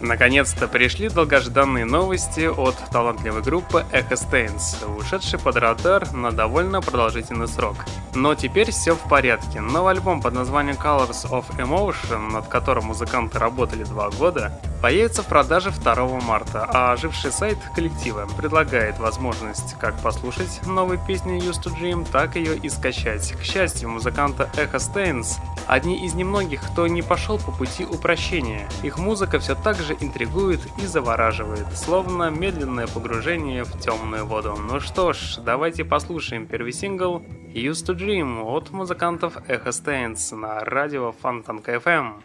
Наконец-то пришли долгожданные новости от талантливой группы Echo Stains, ушедшей под радар на довольно продолжительный срок. Но теперь все в порядке. Новый альбом под названием Colors of Emotion, над которым музыканты работали два года, появится в продаже 2 марта, а оживший сайт коллектива предлагает возможность как послушать новые песни Used to Dream, так ее и скачать. К счастью, музыканта Echo Stains одни из немногих, кто не пошел по пути упрощения. Их музыка все так же интригует и завораживает, словно медленное погружение в темную воду. Ну что ж, давайте послушаем первый сингл Used to Dream от музыкантов Echo Stains на радио Фонтанка FM.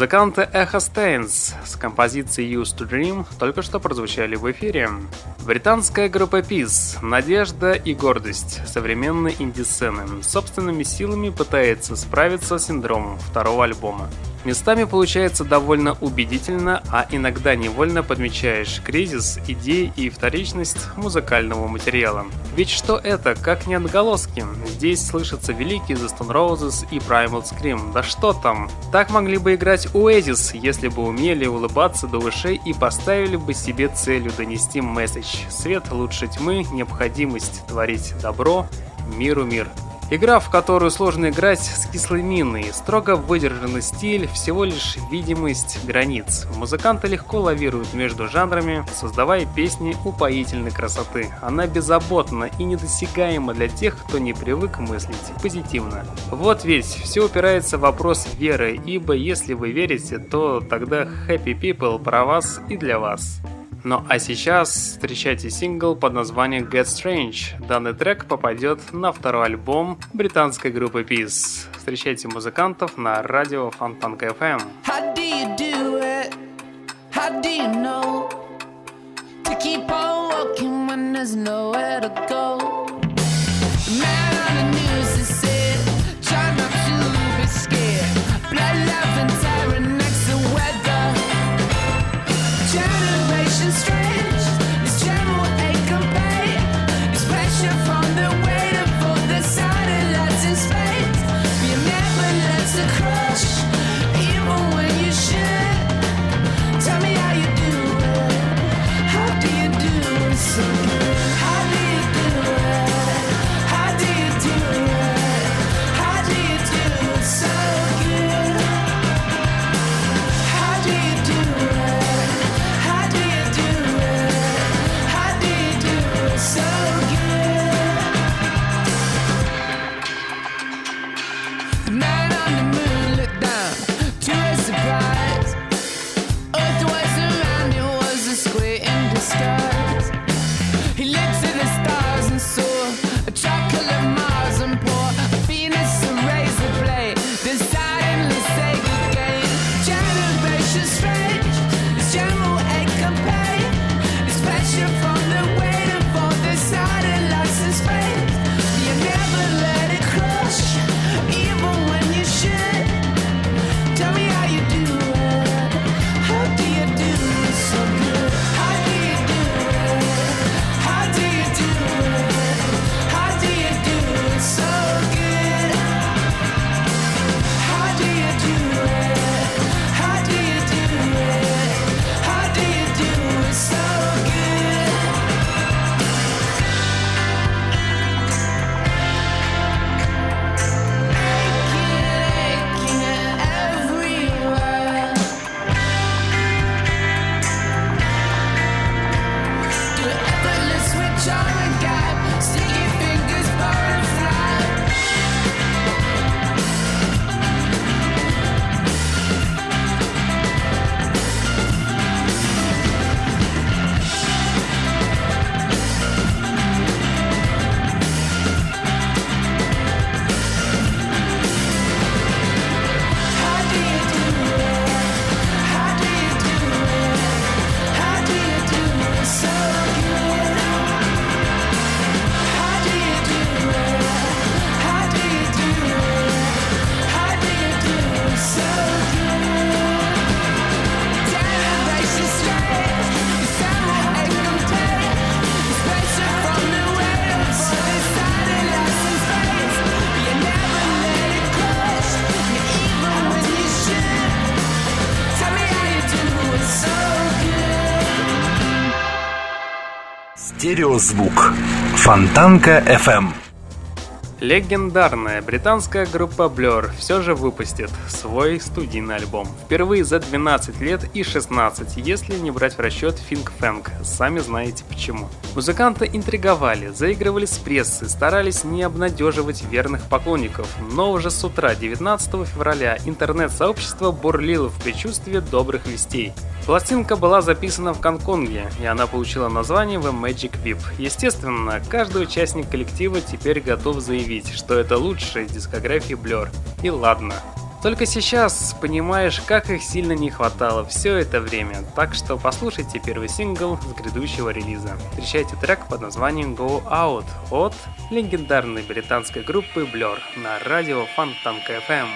Музыканты Echo Stains с композицией Used to Dream только что прозвучали в эфире. Британская группа Peace «Надежда и гордость» современной инди-сцены собственными силами пытается справиться с синдромом второго альбома. Местами получается довольно убедительно, а иногда невольно подмечаешь кризис идей и вторичность музыкального материала. Ведь что это, как не отголоски? Здесь слышатся великие The Stone Roses и Primal Scream. Да что там? Так могли бы играть Oasis, если бы умели улыбаться до ушей и поставили бы себе целью донести месседж. Свет лучше тьмы, необходимость творить добро, миру мир. Игра, в которую сложно играть с кислой миной, строго выдержанный стиль, всего лишь видимость границ. Музыканты легко лавируют между жанрами, создавая песни упоительной красоты. Она беззаботна и недосягаема для тех, кто не привык мыслить позитивно. Вот ведь все упирается в вопрос веры, ибо если вы верите, то тогда Happy People про вас и для вас. Ну а сейчас встречайте сингл под названием Get Strange. Данный трек попадет на второй альбом британской группы Peace. Встречайте музыкантов на радио Фонтанка FM. To keep on walking when there's nowhere to go? Стереозвук. Фонтанка FM. Легендарная британская группа Blur все же выпустит свой студийный альбом. Впервые за 12 лет и 16, если не брать в расчет Финк Фэнк. Сами знаете почему. Музыканты интриговали, заигрывали с прессой, старались не обнадеживать верных поклонников. Но уже с утра 19 февраля интернет-сообщество бурлило в предчувствии добрых вестей. Пластинка была записана в Гонконге, и она получила название The Magic Whip. Естественно, каждый участник коллектива теперь готов заявить, что это лучшая дискография дискографии Blur. И ладно. Только сейчас понимаешь, как их сильно не хватало все это время, так что послушайте первый сингл с грядущего релиза. Встречайте трек под названием Go Out от легендарной британской группы Blur на радио Фонтанка FM.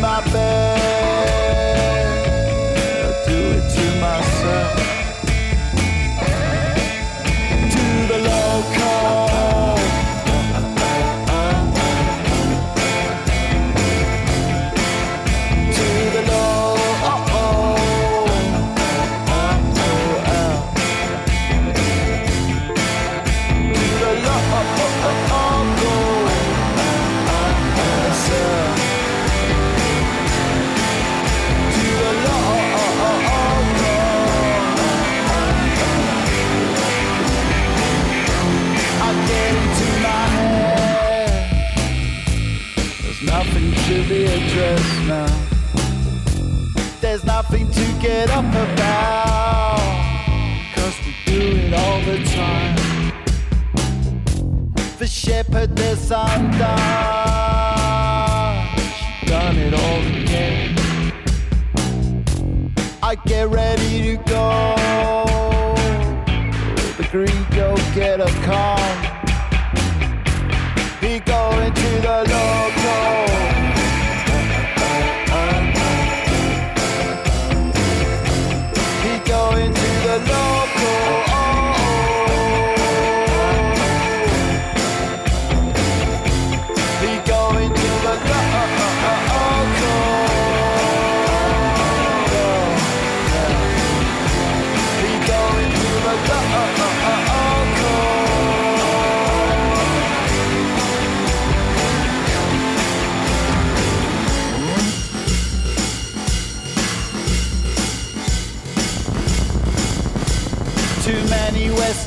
my bed. be addressed now. There's nothing to get up about, cause we do it all the time. The shepherd, the sundown, she done it all again. I get ready to go. The green go get a car. He go into the local.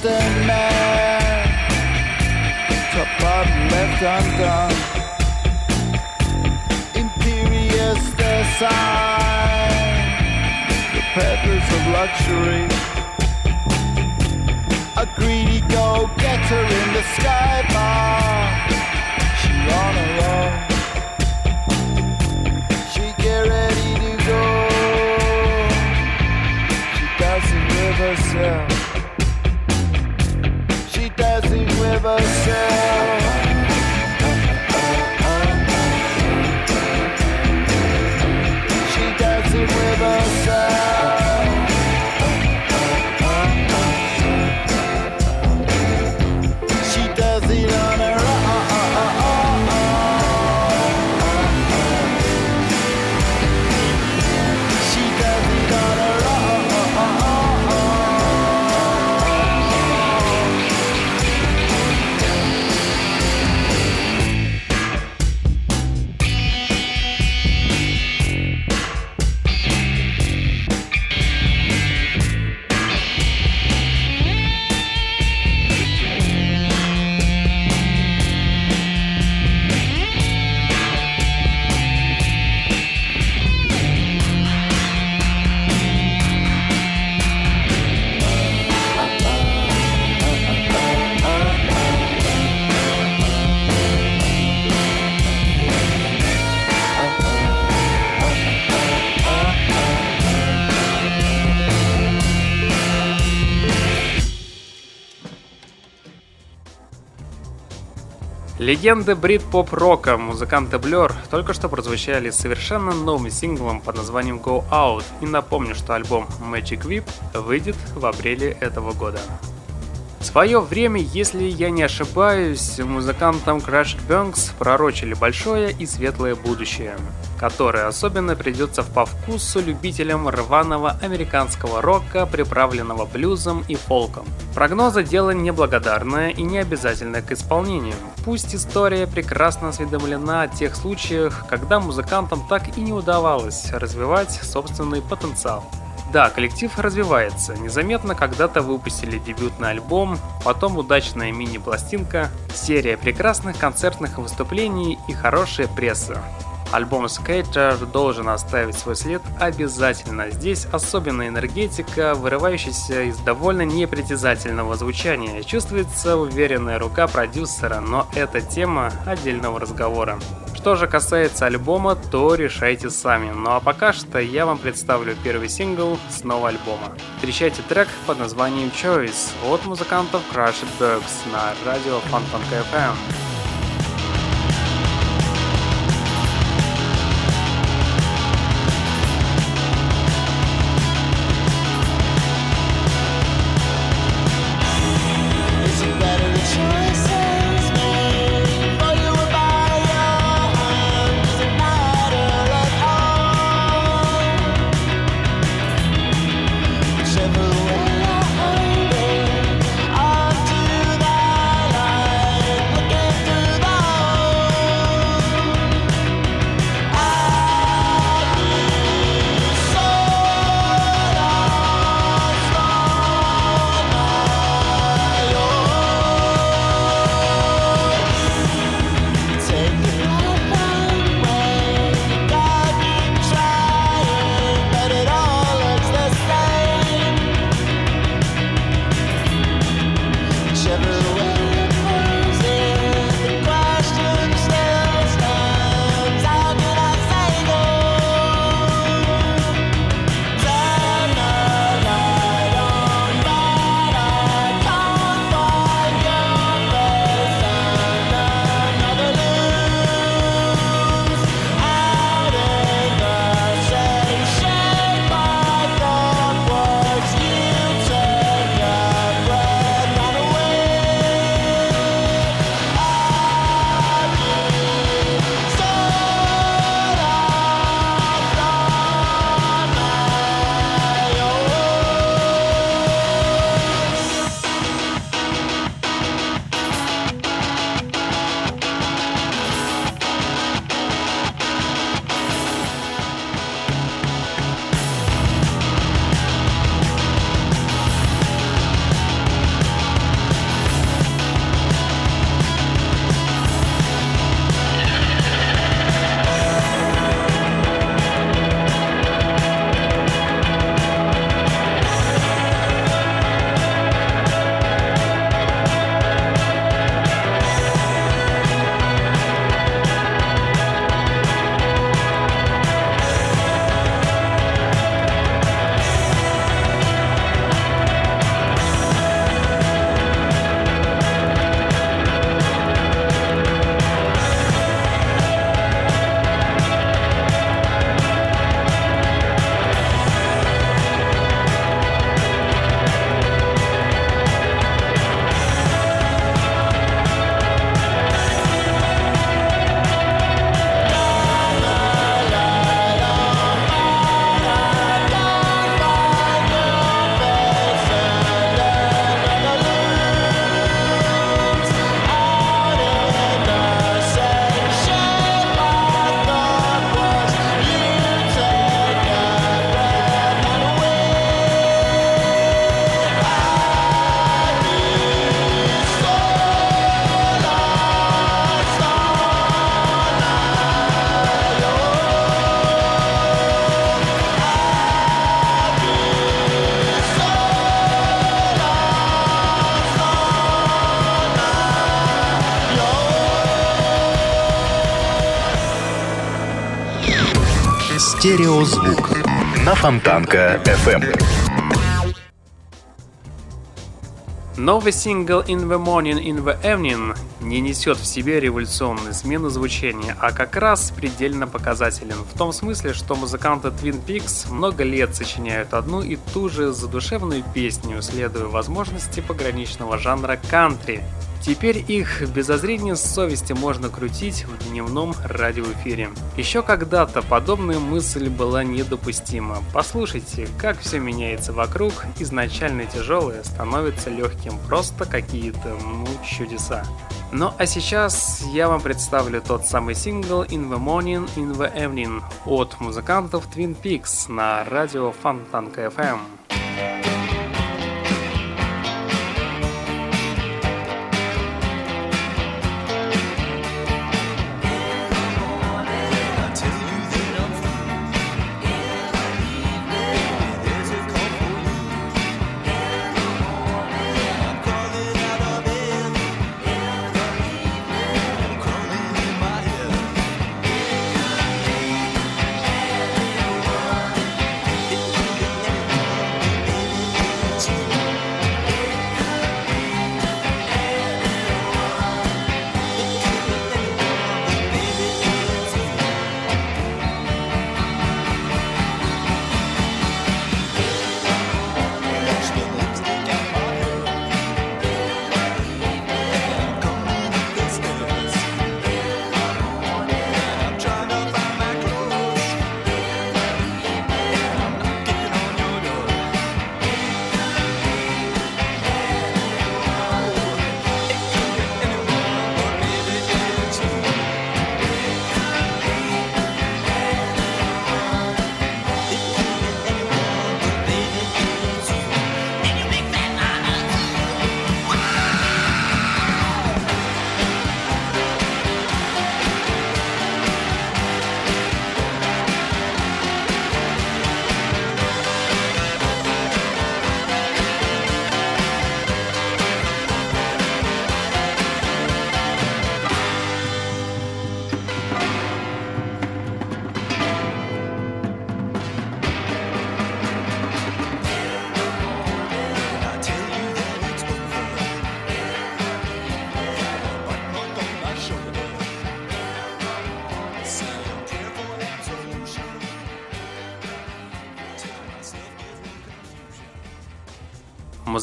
distant man. Top bottom left undone. Imperious the sign. The peddlers of luxury. A greedy go-getter in the sky bar. She on her own. She get ready to go. She does it with herself. Ever said. Легенды брит-поп-рока, музыканты Blur, только что прозвучали совершенно новым синглом под названием Go Out и напомню, что альбом Magic Whip выйдет в апреле этого года. В свое время, если я не ошибаюсь, музыкантам Crash Banks пророчили большое и светлое будущее которое особенно придется по вкусу любителям рваного американского рока, приправленного блюзом и фолком. Прогнозы дело неблагодарное и не обязательное к исполнению. Пусть история прекрасно осведомлена о тех случаях, когда музыкантам так и не удавалось развивать собственный потенциал. Да, коллектив развивается. Незаметно когда-то выпустили дебютный альбом, потом удачная мини-пластинка, серия прекрасных концертных выступлений и хорошая пресса. Альбом Skater должен оставить свой след обязательно. Здесь особенная энергетика, вырывающаяся из довольно непритязательного звучания. Чувствуется уверенная рука продюсера, но это тема отдельного разговора. Что же касается альбома, то решайте сами. Ну а пока что я вам представлю первый сингл с нового альбома. Встречайте трек под названием Choice от музыкантов Crushed Dogs на радио Фонтанка FM. Стереозвук на Фонтанка FM. Новый сингл In the Morning, In the Evening не несет в себе революционную смену звучания, а как раз предельно показателен. В том смысле, что музыканты Twin Peaks много лет сочиняют одну и ту же задушевную песню, следуя возможности пограничного жанра кантри. Теперь их без зазрения совести можно крутить в дневном радиоэфире. Еще когда-то подобная мысль была недопустима. Послушайте, как все меняется вокруг, изначально тяжелое становится легким, просто какие-то ну, чудеса. Ну а сейчас я вам представлю тот самый сингл In the Morning, In the Evening от музыкантов Twin Peaks на радио Фонтанка FM.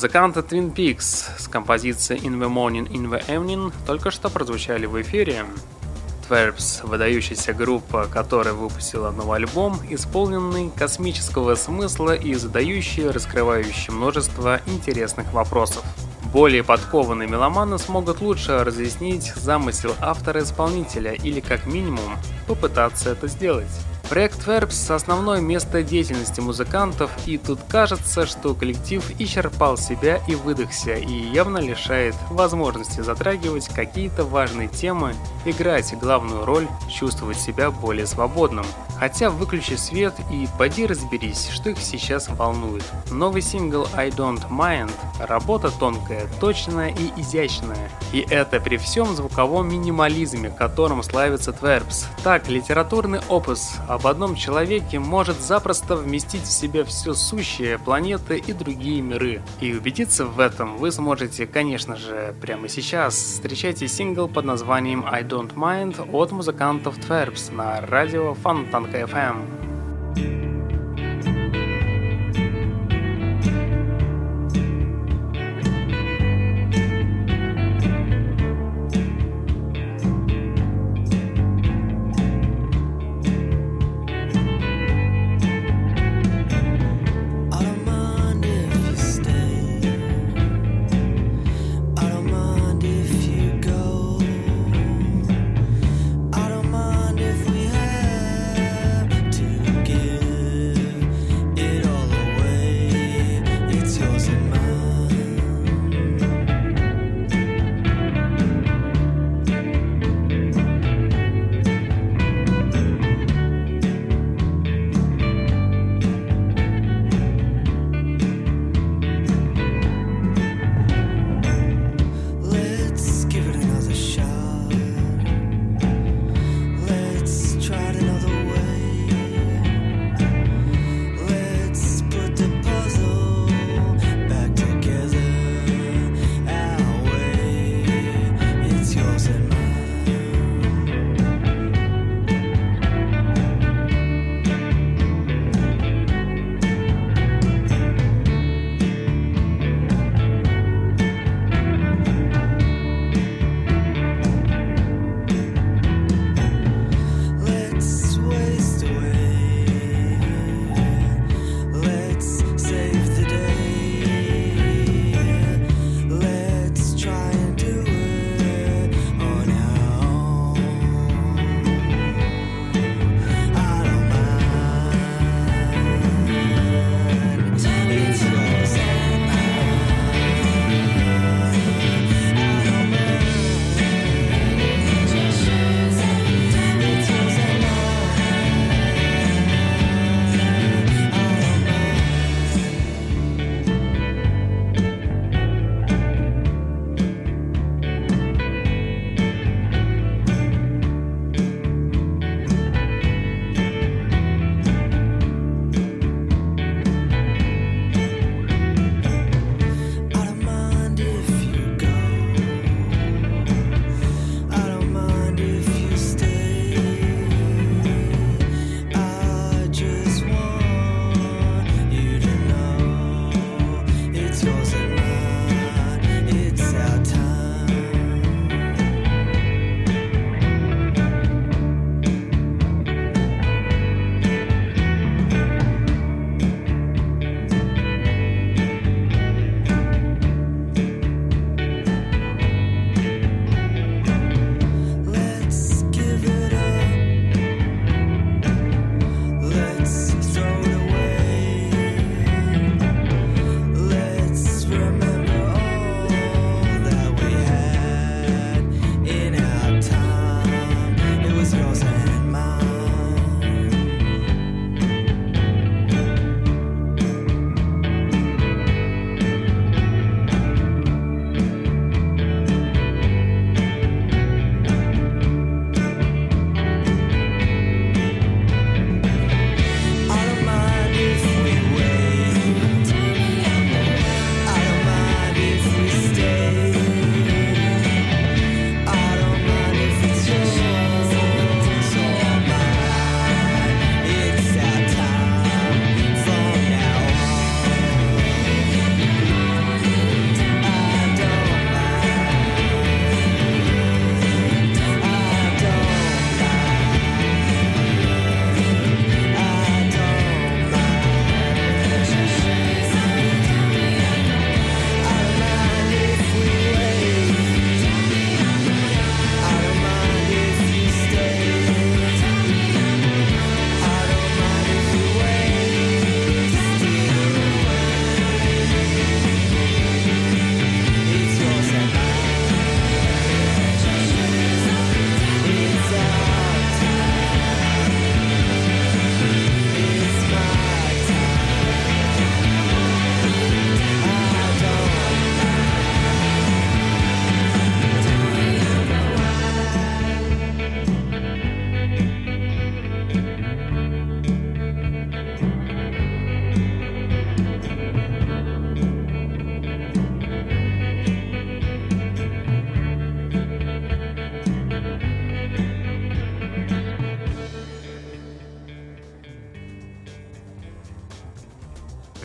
Музыканты Twin Peaks с композицией In the Morning, In the Evening только что прозвучали в эфире. Twerps, выдающаяся группа, которая выпустила новый альбом, исполненный космического смысла и задающий, раскрывающий множество интересных вопросов. Более подкованные меломаны смогут лучше разъяснить замысел автора-исполнителя или как минимум попытаться это сделать. Проект Verbs – основное место деятельности музыкантов, и тут кажется, что коллектив исчерпал себя и выдохся, и явно лишает возможности затрагивать какие-то важные темы, играть главную роль, чувствовать себя более свободным. Хотя выключи свет и поди разберись, что их сейчас волнует. Новый сингл I Don't Mind – работа тонкая, точная и изящная. И это при всем звуковом минимализме, которым славится Twerps. Так, литературный опус об одном человеке может запросто вместить в себя все сущее, планеты и другие миры. И убедиться в этом вы сможете, конечно же, прямо сейчас. Встречайте сингл под названием I Don't Mind от музыкантов Twerps на радио Фонтанка FM.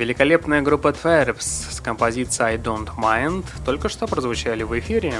Великолепная группа Twerps с композицией I Don't Mind только что прозвучали в эфире.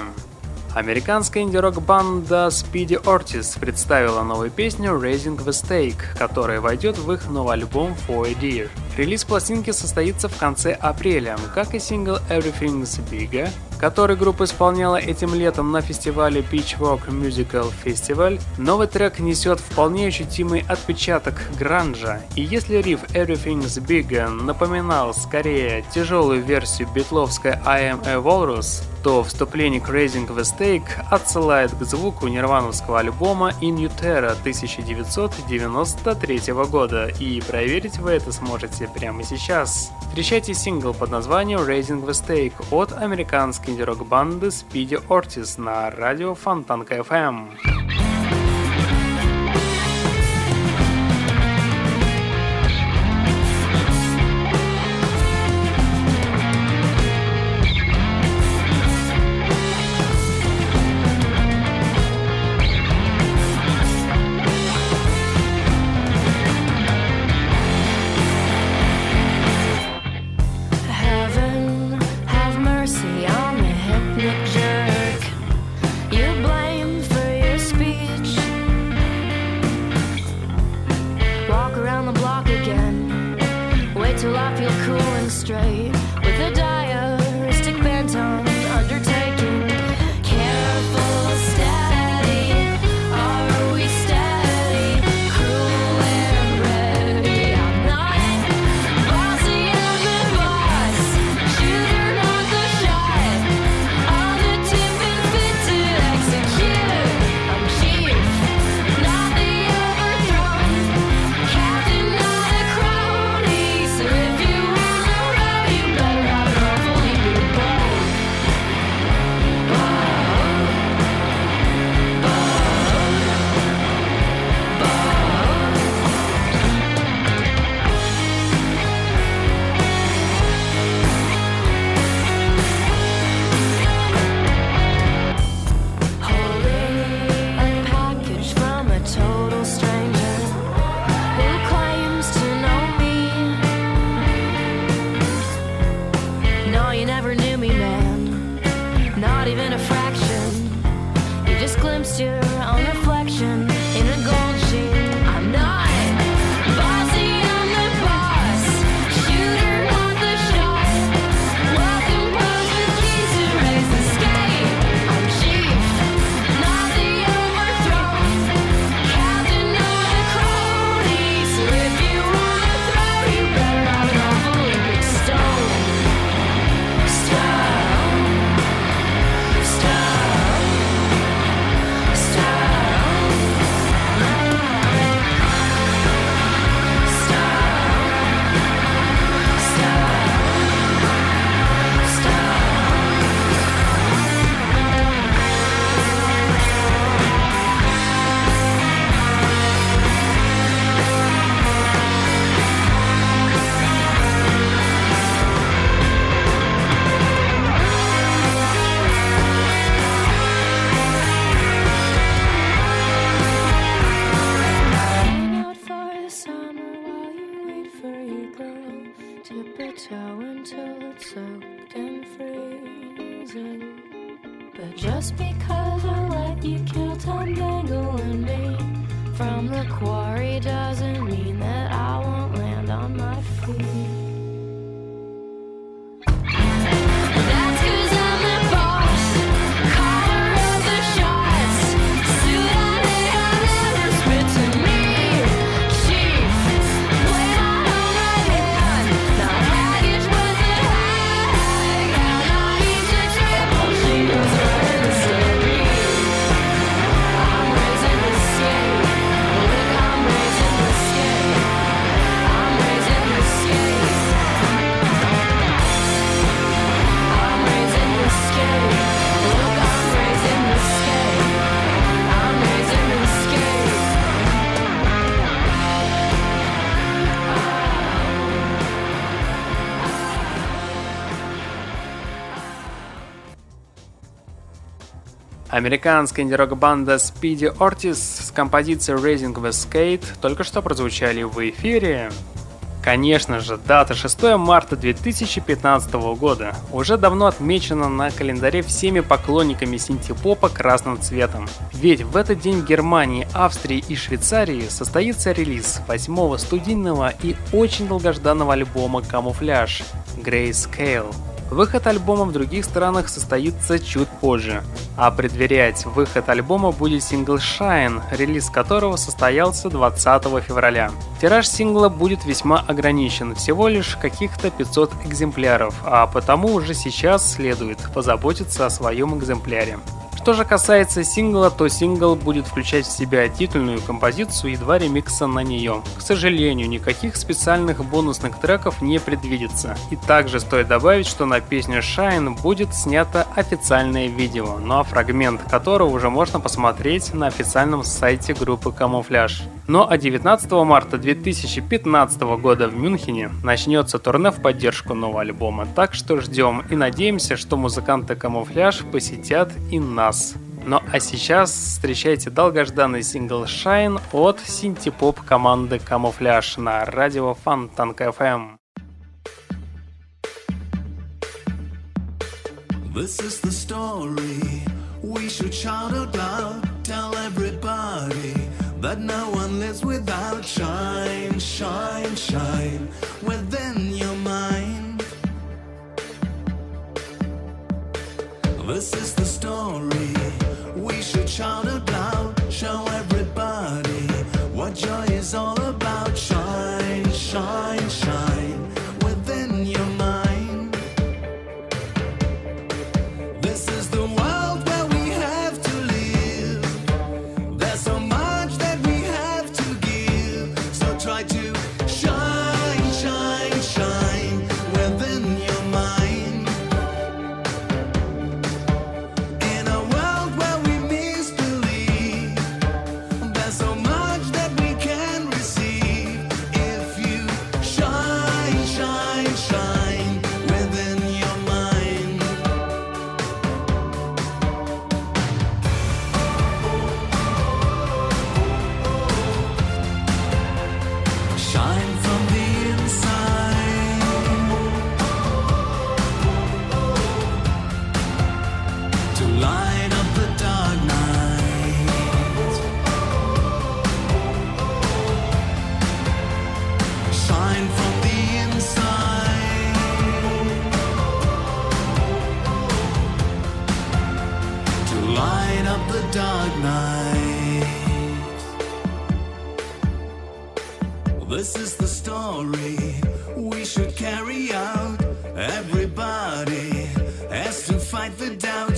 Американская инди-рок банда Speedy Ortiz представила новую песню Raising the Stake, которая войдет в их новый альбом For a Deer. Релиз пластинки состоится в конце апреля, как и сингл Everything's Bigger, который группа исполняла этим летом на фестивале Pitchfork Musical Festival, новый трек несет вполне ощутимый отпечаток гранжа, и если риф Everything's Bigger напоминал скорее тяжелую версию битловской I Am a Walrus, то вступление к Raising the Stake отсылает к звуку нирвановского альбома In Utero 1993 года, и проверить вы это сможете прямо сейчас. Встречайте сингл под названием Raising the Stake от американской инди-рок банды Speedy Ortiz на радио Фонтанка FM. Американская инди-рок-банда Speedy Ortiz с композицией Raising the Skate только что прозвучали в эфире. Конечно же, дата 6 марта 2015 года уже давно отмечена на календаре всеми поклонниками синтепопа красным цветом. Ведь в этот день в Германии, Австрии и Швейцарии состоится релиз восьмого студийного и очень долгожданного альбома «Камуфляж» Grayscale. Выход альбома в других странах состоится чуть позже, а предверять выход альбома будет сингл Shine, релиз которого состоялся 20 февраля. Тираж сингла будет весьма ограничен, всего лишь каких-то 500 экземпляров, а потому уже сейчас следует позаботиться о своем экземпляре. Что же касается сингла, то сингл будет включать в себя титульную композицию и два ремикса на нее. К сожалению, никаких специальных бонусных треков не предвидится. И также стоит добавить, что на песню Shine будет снято официальное видео, ну а фрагмент которого уже можно посмотреть на официальном сайте группы Камуфляж. Но а 19 марта 2015 года в Мюнхене начнется турне в поддержку нового альбома, так что ждем и надеемся, что музыканты Камуфляж посетят и нас. Ну а сейчас встречайте долгожданный сингл Shine от синтепоп команды Камуфляж на радио Фонтанка FM. This is the story we should shout out loud, tell everybody that no one lives without shine, shine, shine within your mind. This is the story light up the dark night. This is the story we should carry out. Everybody has to fight the doubt.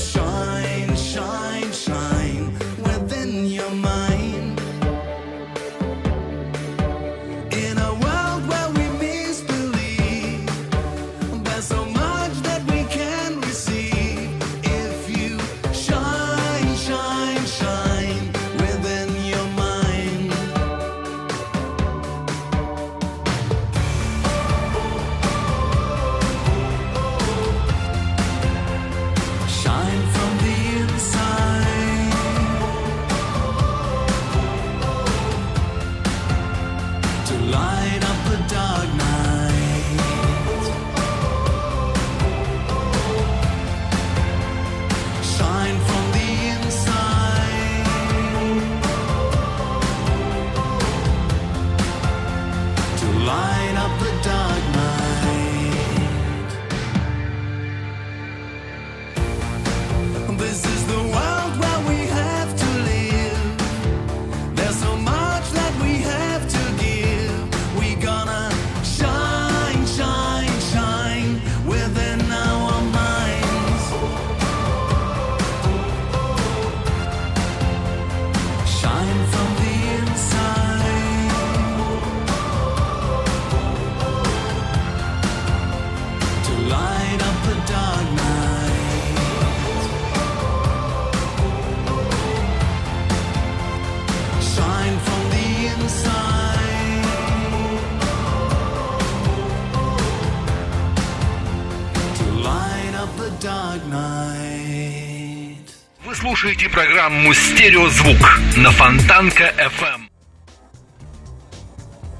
Вы слушаете программу «Стереозвук» на Фонтанка FM.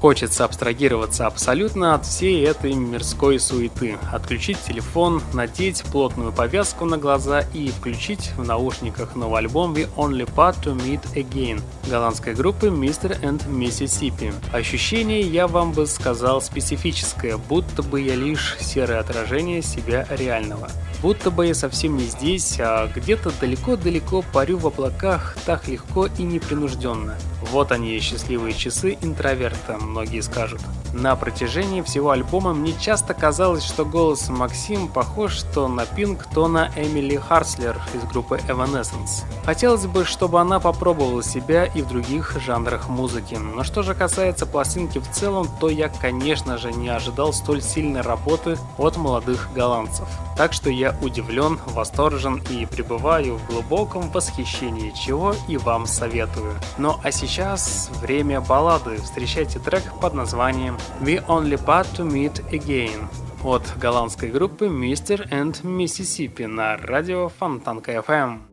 Хочется абстрагироваться абсолютно от всей этой мирской суеты, отключить телефон, надеть плотную повязку на глаза и включить в наушниках новый альбом We Only Part to Meet Again голландской группы Mr. and Mississippi. Ощущение, я вам бы сказал, специфическое, будто бы я лишь серое отражение себя реального. Будто бы я совсем не здесь, а где-то далеко-далеко парю в облаках так легко и непринужденно. Вот они, счастливые часы интроверта, многие скажут. На протяжении всего альбома мне часто казалось, что голос Максим похож то на Пинк, то на Эмили Харслер из группы Evanescence. Хотелось бы, чтобы она попробовала себя и в других жанрах музыки. Но что же касается пластинки в целом, то я, конечно же, не ожидал столь сильной работы от молодых голландцев. Так что я удивлен, восторжен и пребываю в глубоком восхищении, чего и вам советую. Ну а сейчас время баллады. Встречайте трек под названием We Only But To Meet Again от голландской группы Mr. and Mississippi на радио Фонтанка FM.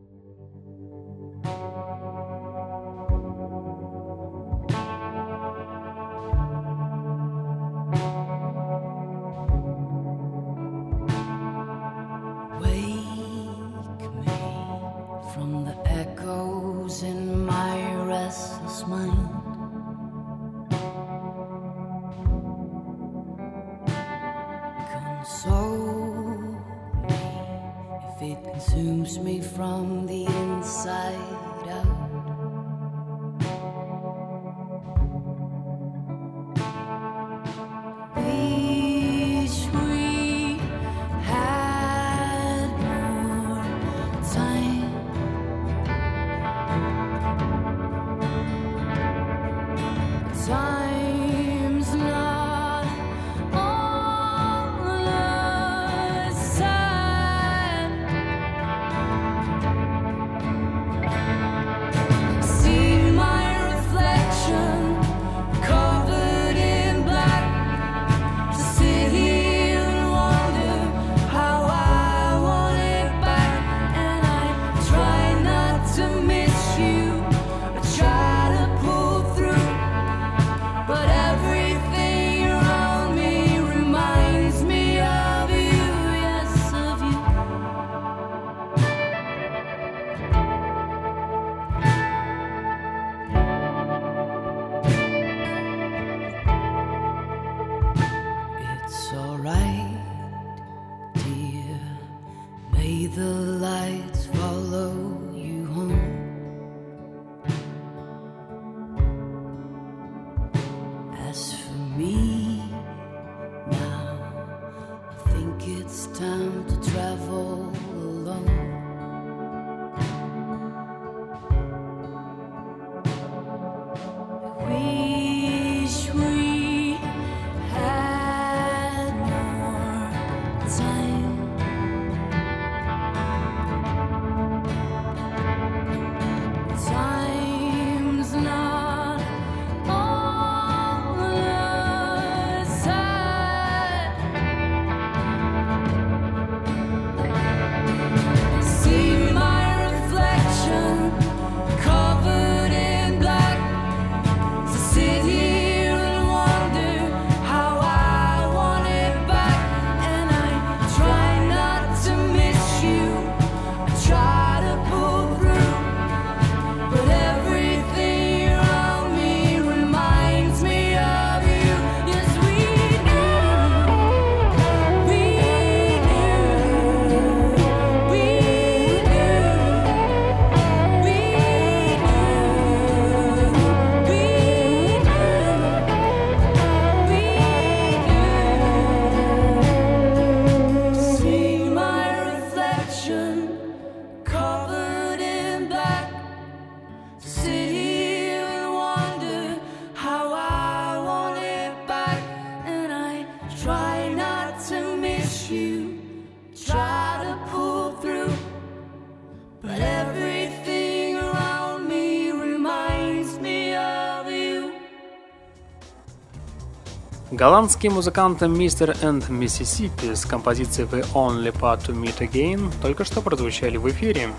Голландские музыканты Mr. and Mississippi с композицией The Only Part to Meet Again только что прозвучали в эфире.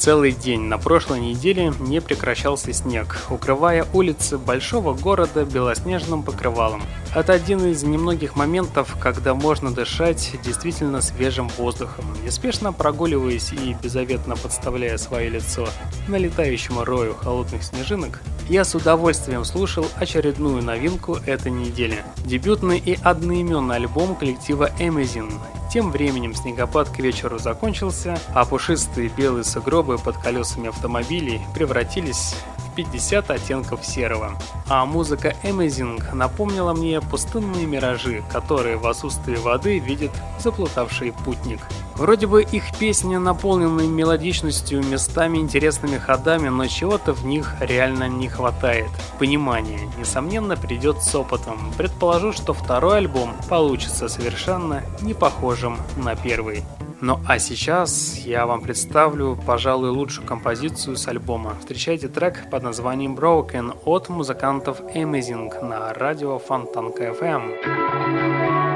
Целый день. На прошлой неделе не прекращался снег, укрывая улицы большого города белоснежным покрывалом. Это один из немногих моментов, когда можно дышать действительно свежим воздухом, неспешно прогуливаясь и беззаветно подставляя свое лицо налетающему рою холодных снежинок, я с удовольствием слушал очередную новинку этой недели. Дебютный и одноименный альбом коллектива Amazing. Тем временем снегопад к вечеру закончился, а пушистые белые сугробы под колесами автомобилей превратились 50 оттенков серого. А музыка Amazing напомнила мне пустынные миражи, которые в отсутствии воды видит заплутавший путник. Вроде бы их песни наполнены мелодичностью, местами интересными ходами, но чего-то в них реально не хватает. Понимание, несомненно, придет с опытом. Предположу, что второй альбом получится совершенно не похожим на первый. Ну а сейчас я вам представлю, пожалуй, лучшую композицию с альбома. Встречайте трек под названием Broken от музыкантов Amazing на радио Фонтанка FM.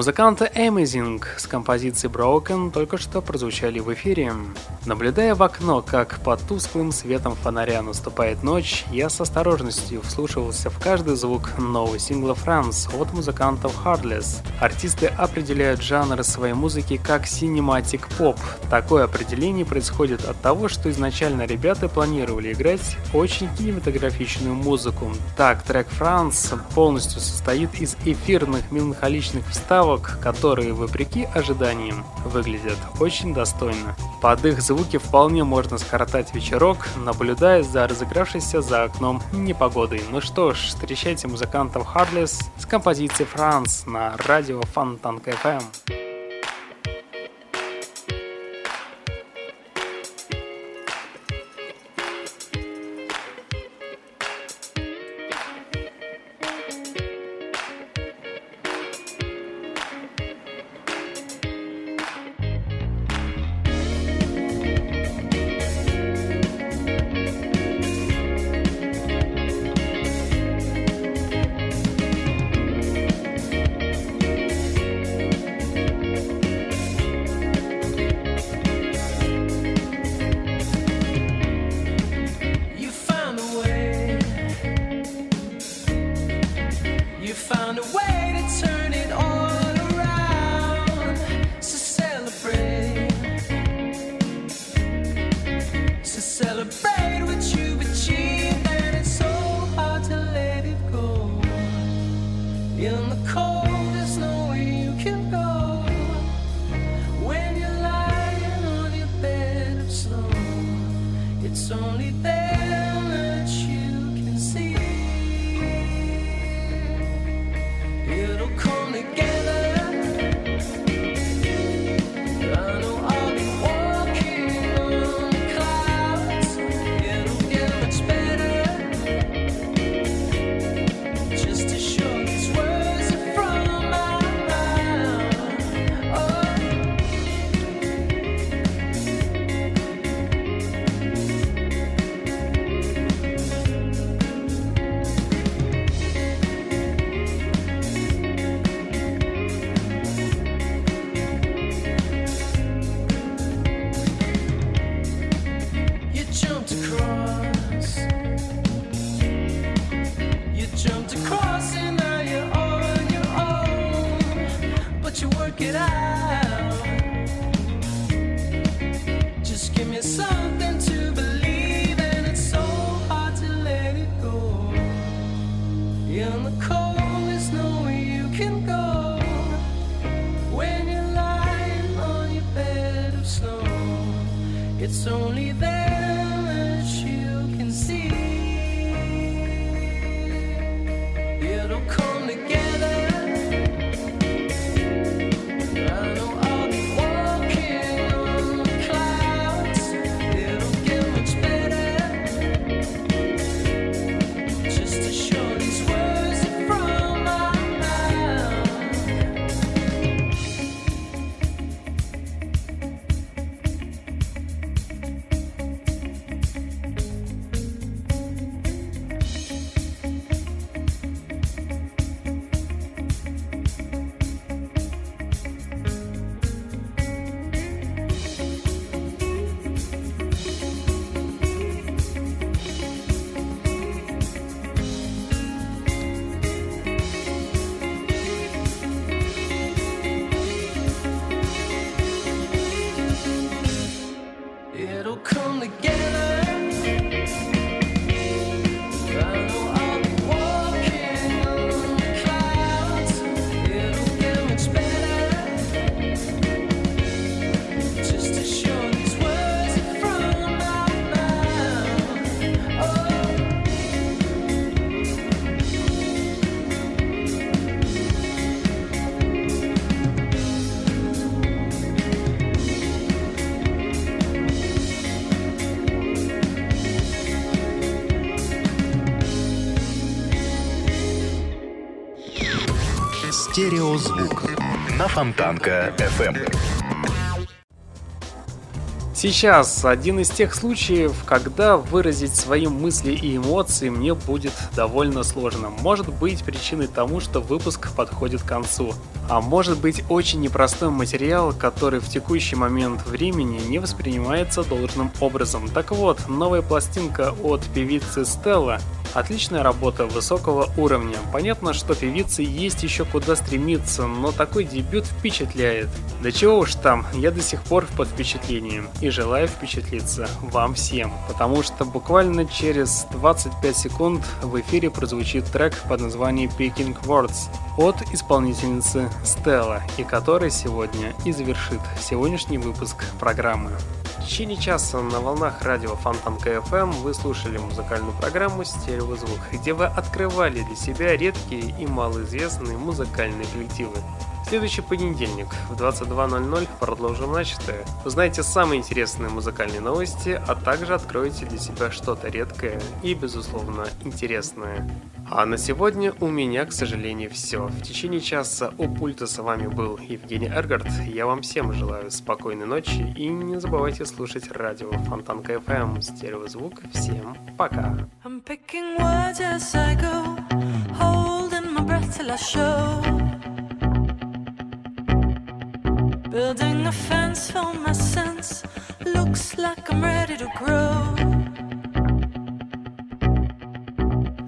Музыканты Amazing с композицией Broken только что прозвучали в эфире. Наблюдая в окно, как под тусклым светом фонаря наступает ночь, я с осторожностью вслушивался в каждый звук нового сингла France от музыкантов Heartless. Артисты определяют жанр своей музыки как cinematic pop. Такое определение происходит от того, что изначально ребята планировали играть очень кинематографичную музыку. Так, трек France полностью состоит из эфирных меланхоличных вставок, которые, вопреки ожиданиям, выглядят очень достойно. Под их звуки вполне можно скоротать вечерок, наблюдая за разыгравшейся за окном непогодой. Ну что ж, встречайте музыкантов Heartless с композицией «Франс» на радио Фонтанка FM. together. Стереозвук на Фонтанка FM. Сейчас один из тех случаев, когда выразить свои мысли и эмоции мне будет довольно сложно. Может быть причиной тому, что выпуск подходит к концу. А может быть очень непростой материал, который в текущий момент времени не воспринимается должным образом. Так вот, новая пластинка от певицы Стелла Отличная работа высокого уровня. Понятно, что певице есть еще куда стремиться, но такой дебют впечатляет. Да чего уж там, я до сих пор под впечатлением и желаю впечатлиться вам всем, потому что буквально через 25 секунд в эфире прозвучит трек под названием Picking Words от исполнительницы Стелла, и который сегодня и завершит сегодняшний выпуск программы. В течение часа на волнах радио Фонтанка FM вы слушали музыкальную программу «Стереозвук», где вы открывали для себя редкие и малоизвестные музыкальные коллективы. Следующий понедельник в 22.00 продолжим начатое. Узнаете самые интересные музыкальные новости, а также откроете для себя что-то редкое и, безусловно, интересное. А на сегодня у меня, к сожалению, все. В течение часа у пульта с вами был Евгений Эргард. Я вам всем желаю спокойной ночи и не забывайте слушать радио Фонтанка FM, стереозвук. Всем пока. I'm. Building a fence for my sense, looks like I'm ready to grow.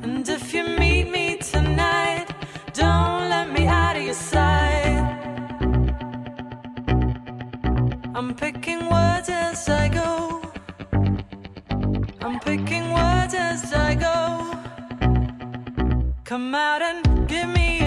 And if you meet me tonight, don't let me out of your sight. I'm picking words as I go. I'm picking words as I go. Come out and give me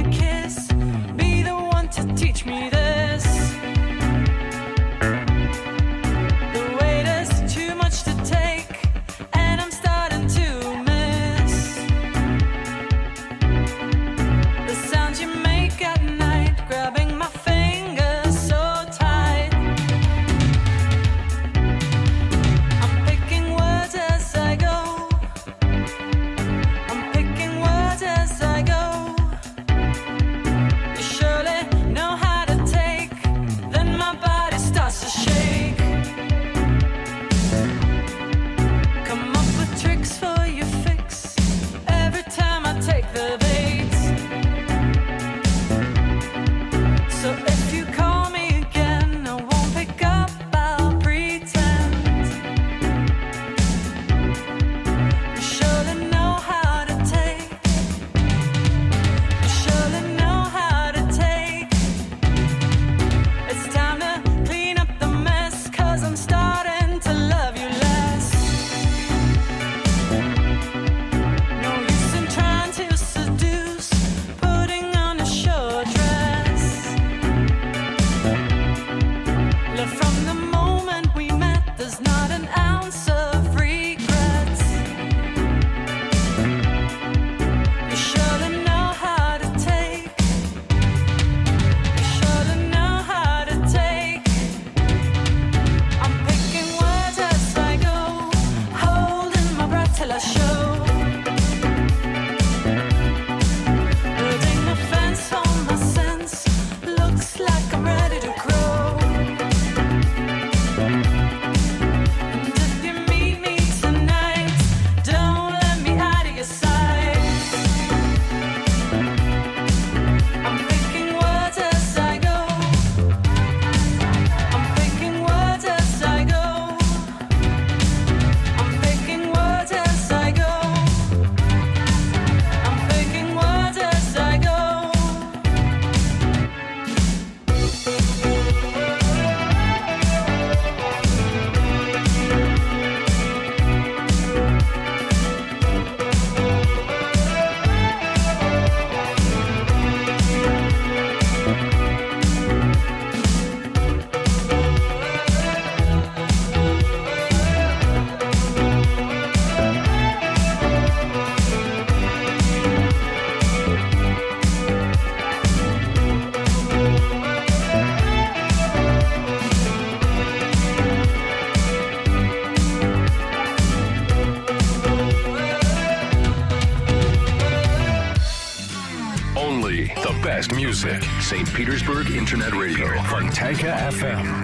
Petersburg Internet Radio, Fontanka FM.